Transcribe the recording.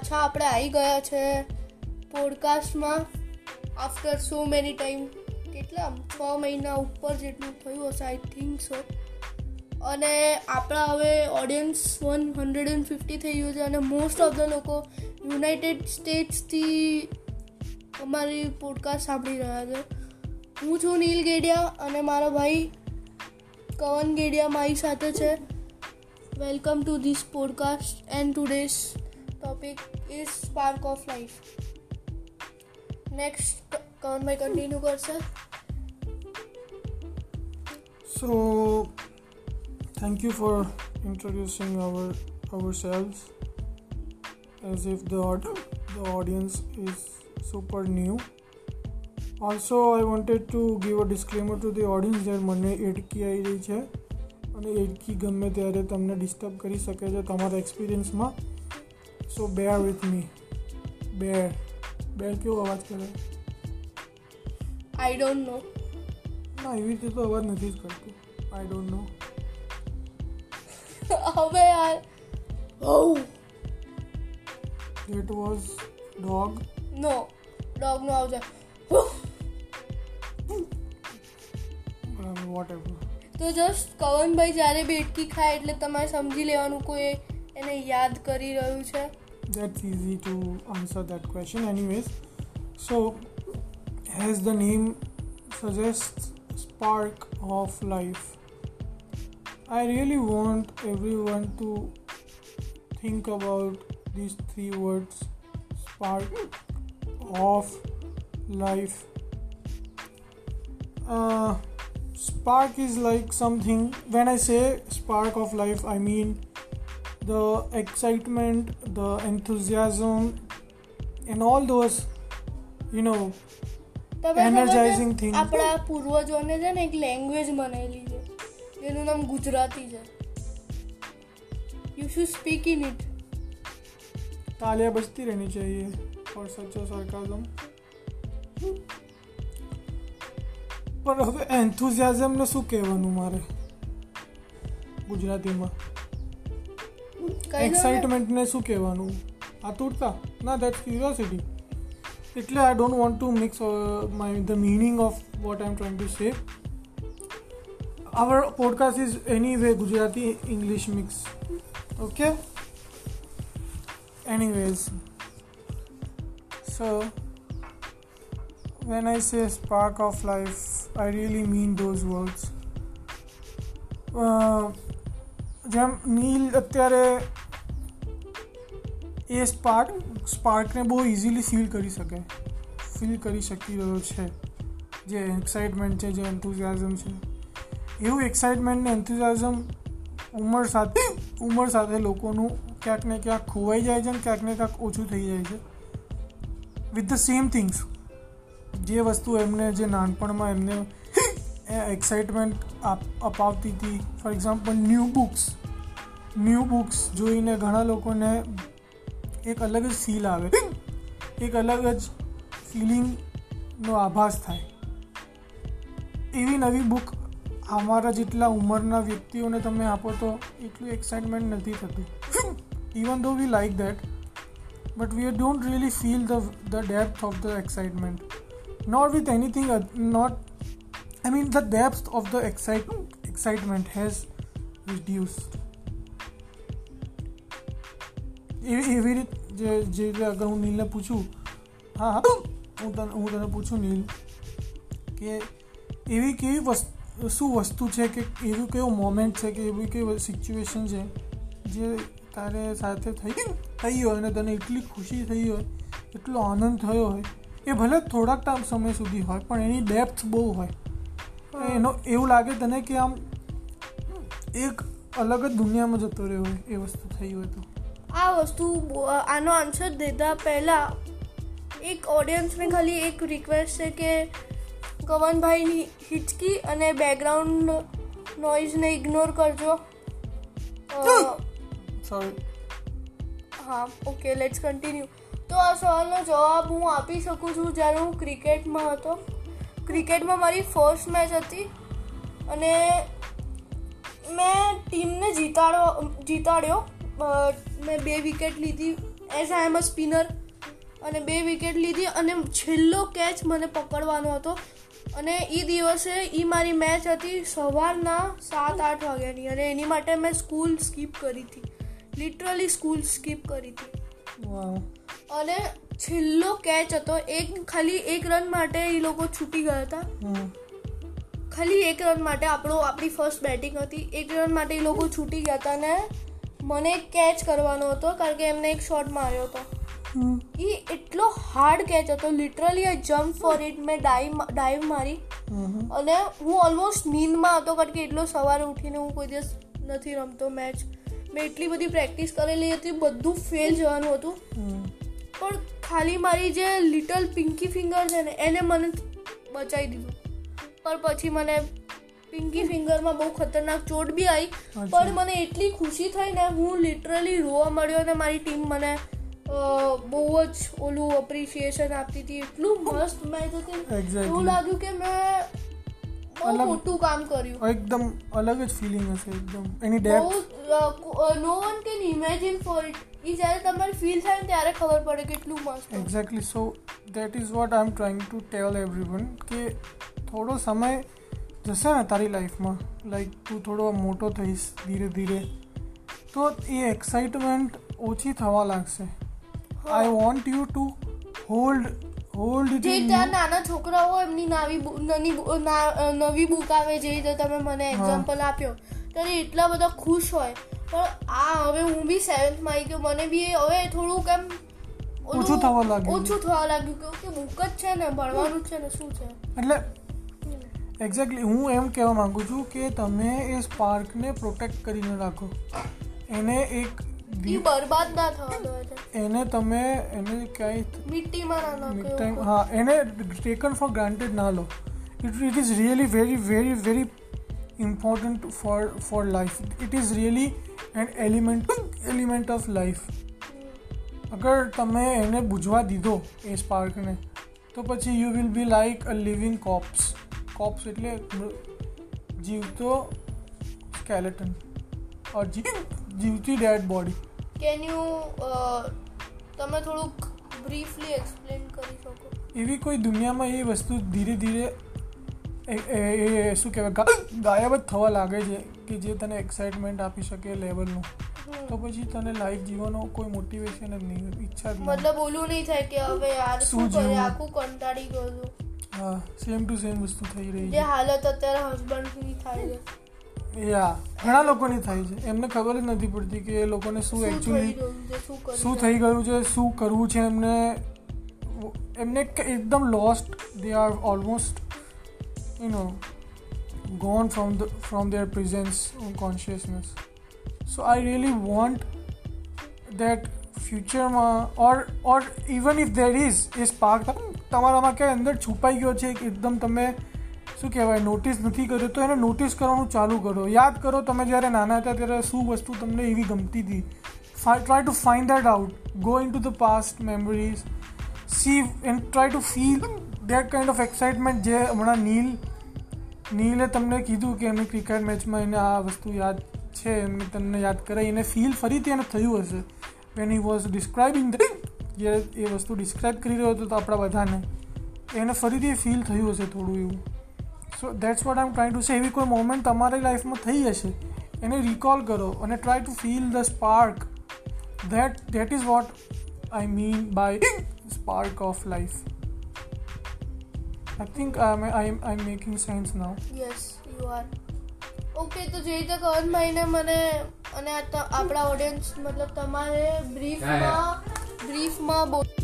પાછા આપણે આવી ગયા છે પોડકાસ્ટમાં આફ્ટર સો મેની ટાઈમ કેટલા છ મહિના ઉપર જેટલું થયું હશે આઈ થિંક સો અને આપણા હવે audience one hundred and fifty થઈ ગયું છે અને મોસ્ટ ઓફ ધ લોકો યુનાઇટેડ સ્ટેટ્સથી અમારી પોડકાસ્ટ સાંભળી રહ્યા છે. હું છું નીલ ગેડિયા અને મારો ભાઈ કવન ગેડિયા મારી સાથે છે. Welcome to this podcast and today's topic is spark of life next કવનભાઈ continue કરશે So, thank you for introducing our ourselves as if the the audience is super new. Also, I wanted to give a disclaimer to the audience that મને એડકી આવી રહી છે અને એડકી ગમે ત્યારે તમને disturb કરી શકે છે તમારા એક્સપિરિયન્સમાં સો બેર વિથ મી બેર બેર કેવો અવાજ કરે આઈ ડોન્ટ નો ના એવી રીતે તો અવાજ નથી જ કરતું આઈ ડોન્ટ નો હવે યાર ઓ it was dog no dog no આવજે વોટ એવર તો જસ્ટ કવનભાઈ જ્યારે બેટકી ખાય એટલે તમારે સમજી લેવાનું કોઈ એને યાદ કરી રહ્યું છે? That's easy to answer that question. Anyways, so as the name suggests, spark of life. I really want everyone to think about these three words spark of life. Uh, spark is like something, when I say spark of life, I mean the excitement, the enthusiasm, and all those, you know, energising thing આપણા પૂર્વજોને છે ને એક language બનાવેલી છે. જેનું નામ ગુજરાતી છે. You should speak in it તાલિયા બજતી રહેની ચાહીએ ઓર સચ્ચો સરકાઝમ પણ હવે એન્થુઝિયાઝમને શું કહેવાનું મારે? ગુજરાતીમાં. એક્સાઇટમેન્ટને શું કહેવાનું આતુરતા ના દેટ્સ ક્યુરિયોસિટી એટલે I don't want to mix my the meaning of what I am trying to say our podcast is anyway Gujarati English mix. Okay? Anyways, so when I say spark of life, I really mean those words. Uh, જેમ નીલ અત્યારે એ spark, સ્પાર્કને બહુ easily feel કરી શકે. Feel કરી શકી રહ્યો છે. જે એક્સાઇટમેન્ટ છે, જે એન્થુઝિયાઝમ છે. એવું એક્સાઇટમેન્ટ ને એન્થુઝિયાઝમ ઉંમર સાથે ઉંમર સાથે લોકોનું ક્યાંક ને ક્યાંક ખોવાઈ જાય છે ને ક્યાંક ને ક્યાંક ઓછું થઈ જાય છે. વિથ ધ સેમ થિંગ્સ જે વસ્તુ એમને, જે નાનપણમાં એમને એક્સાઇટમેન્ટ અપાવતી હતી. For example new books new books જોઈને ઘણા લોકોને એક અલગ જ ફીલ આવે. એક અલગ જ ફિલિંગનો આભાસ થાય. એવી નવી બુક અમારા જેટલા ઉંમરના વ્યક્તિઓને તમે આપો તો એટલું એક્સાઇટમેન્ટ નથી થતું. Even though we like that but we don't really feel the the depth of the excitement not with anything not I mean the depth of the excite excitement has reduced એવી એવી રીત જે જે રીતે અગર હું નીલને પૂછું. હા હા. હું તને હું તને પૂછું નીલ કે એવી કેવી વસ્તુ શું વસ્તુ છે કે એવું કેવું મોમેન્ટ છે કે એવી કેવી સિચ્યુએશન છે જે તારે સાથે થઈ થઈ હોય અને તને એટલી ખુશી થઈ હોય એટલો આનંદ થયો હોય એ ભલે થોડાક ટાઈમ સમય સુધી હોય પણ એની ડેપ્થ બહુ હોય. એનો એવું લાગે તને કે આમ એક અલગ જ દુનિયામાં જતો રહ્યો હોય એ વસ્તુ થઈ હોય તો. આ વસ્તુ આનો આન્સર દેતા પહેલાં એક ઓડિયન્સને ખાલી એક રિક્વેસ્ટ છે કે કવનભાઈની હિચકી અને બેકગ્રાઉન્ડ નોઇઝને ઇગ્નોર કરજો. સોરી હા ઓકે લેટ્સ કન્ટિન્યુ તો આ સવાલનો જવાબ હું આપી શકું છું જ્યારે હું ક્રિકેટમાં હતો. ક્રિકેટમાં મારી ફર્સ્ટ મેચ હતી અને મેં ટીમને જીતાડો જીતાડ્યો. અ, મેં બે વિકેટ લીધી as I M a spinner અને બે વિકેટ લીધી અને છેલ્લો કેચ મને પકડવાનો હતો. અને એ દિવસે એ મારી મેચ હતી સવારના સાત આઠ વાગ્યાની અને એની માટે મેં સ્કૂલ સ્કીપ કરી હતી. લિટરલી સ્કૂલ સ્કીપ કરી હતી. અને છેલ્લો કેચ હતો. એક ખાલી એક રન માટે એ લોકો છૂટી ગયા હતા. ખાલી એક રન માટે આપણો આપણી ફર્સ્ટ બેટિંગ હતી. એક રન માટે એ લોકો છૂટી ગયા હતા અને મને કેચ કરવાનો હતો કારણ કે એમને એક શોટ માર્યો હતો. એ એટલો હાર્ડ કેચ હતો literally I jump for it મેં ડાઈવ ડાઈવ મારી. અને હું ઓલમોસ્ટ નીંદમાં હતો કારણ કે એટલો સવારે ઉઠીને હું કોઈ દિવસ નથી રમતો મેચ મેં એટલી બધી પ્રેક્ટિસ કરેલી હતી બધું ફેલ જવાનું હતું. પણ ખાલી મારી જે લિટલ પિંકી ફિંગર છે ને એને મને બચાવી દીધું. પણ પછી મને પિંકી ફિંગરમાં બહુ ખતરનાક ચોટ બી આવી પણ મને એટલી ખુશી થઈ ને હું લિટરલી રોવા મળ્યો ને મારી ટીમ મને બહુ જ ઓલું એપ્રિશિએશન આપતી હતી. એટલું મસ્ત મેચ હતી એવું લાગ્યું કે મેં અલગ- મોટું કામ કર્યું. એકદમ અલગ જ ફિલિંગ હશે એકદમ. Any depth no one can imagine for it એ જ્યારે તમારે ફીલ થાય ત્યારે ખબર પડે કે એટલું મસ્ત exactly so that is what I am trying to tell everyone કે થોડો સમય જશે ને તારી લાઈફમાં? લાઈક તું થોડો મોટો થઈશ ધીરે ધીરે. તો એ એક્સાઇટમેન્ટ ઓછી થવા લાગશે. I want you to hold hold જે ત્યાં નાના છોકરાઓ એમની નવી નવી બુક આવે જે રીતે તમે મને એક્ઝામ્પલ આપ્યો. ત્યારે એટલા બધા ખુશ હોય. પણ આ હવે હું બી સેવન્થમાં આવી ગયો મને બી હવે થોડુંક એમ ઓછું થવા લાગ્યું. ઓછું થવા લાગ્યું. કે બુક જ છે ને ભણવાનું છે ને શું છે? એટલે એક્ઝેક્ટલી હું એમ કહેવા માંગુ છું કે તમે એ સ્પાર્કને પ્રોટેક્ટ કરીને રાખો. એને એક બરબાદ ના થવા એને તમે એને ક્યાંય મિટ્ટીમાં ના નાખો હા એને ટેકન ફોર ગ્રાન્ટેડ ના લો. It it is really very very very important for for life it is really and element element of life અગર તમે એને બુજવા દીધો એ સ્પાર્કને તો પછી you will be like a living corpse corpse એટલે જીવતો સ્કેલેટન ઓર જીવતી ડેડ બોડી કેન યુ તમે થોડુંક બ્રીફલી એક્સપ્લેન કરી શકો? એવી કોઈ દુનિયામાં એ વસ્તુ ધીરે ધીરે એ- શું કહેવાય? ગાયબ જ થવા લાગે છે કે જે તને એક્સાઇટમેન્ટ આપી શકે લેવલનું તો પછી તને લાઈફ જીવવાનો કોઈ મોટિવેશન જ નહીં ઈચ્છા જ મતલબ ઓલું નહીં થાય કે હવે યાર શું શું કરે આખું કંટાળી ગયો છું હા સેમ ટુ સેમ વસ્તુ થઈ રહી જે હાલત અત્યારે હસબન્ડની થાય છે. છે યા ઘણા લોકોની થાય છે. એમને ખબર જ નથી પડતી કે એ લોકોને શું શું એકચ્યુઅલી શું થઈ ગયું છે શું કરવું છે એમને. એમને એકદમ lost they are almost you know gone from the from their presence consciousness so I really want that ફ્યુચરમાં or or even if there is a spark તમારામાં ક્યાંય અંદર છુપાઈ ગયો છે એકદમ તમે, શું કહેવાય નોટિસ નથી કર્યો? તો એને નોટિસ કરવાનું ચાલુ કરો. યાદ કરો, તમે જ્યારે નાના હતા ત્યારે શું વસ્તુ તમને એવી ગમતી હતી? Try to find that out go in to the past memories see and try to feel that kind of excitement જે હમણાં નીલ, નીલે તમને કીધું કે એમની ક્રિકેટ મેચમાં એને આ વસ્તુ યાદ છે, એમને તમને યાદ કરાવી એને ફીલ ફરીથી એને થયું હશે. When he was describing the જે એ વસ્તુ ડિસ્ક્રાઇબ કરી રહ્યો હતો તો આપણા બધાને એને ફરીથી ફીલ થયું હશે થોડું એવું. So that's what I trying to say એવી કોઈ મોમેન્ટ તમારી લાઈફમાં થઈ હશે એને રિકોલ કરો અને try to feel the spark that that is what I mean by spark of life I think I I I making sense now. Yes you are okay તો જે રીતે કવનભાઈને મને અને આપણા ઓડિયન્સ મતલબ તમારે બ્રીફમાં બ્રીફમાં બોલ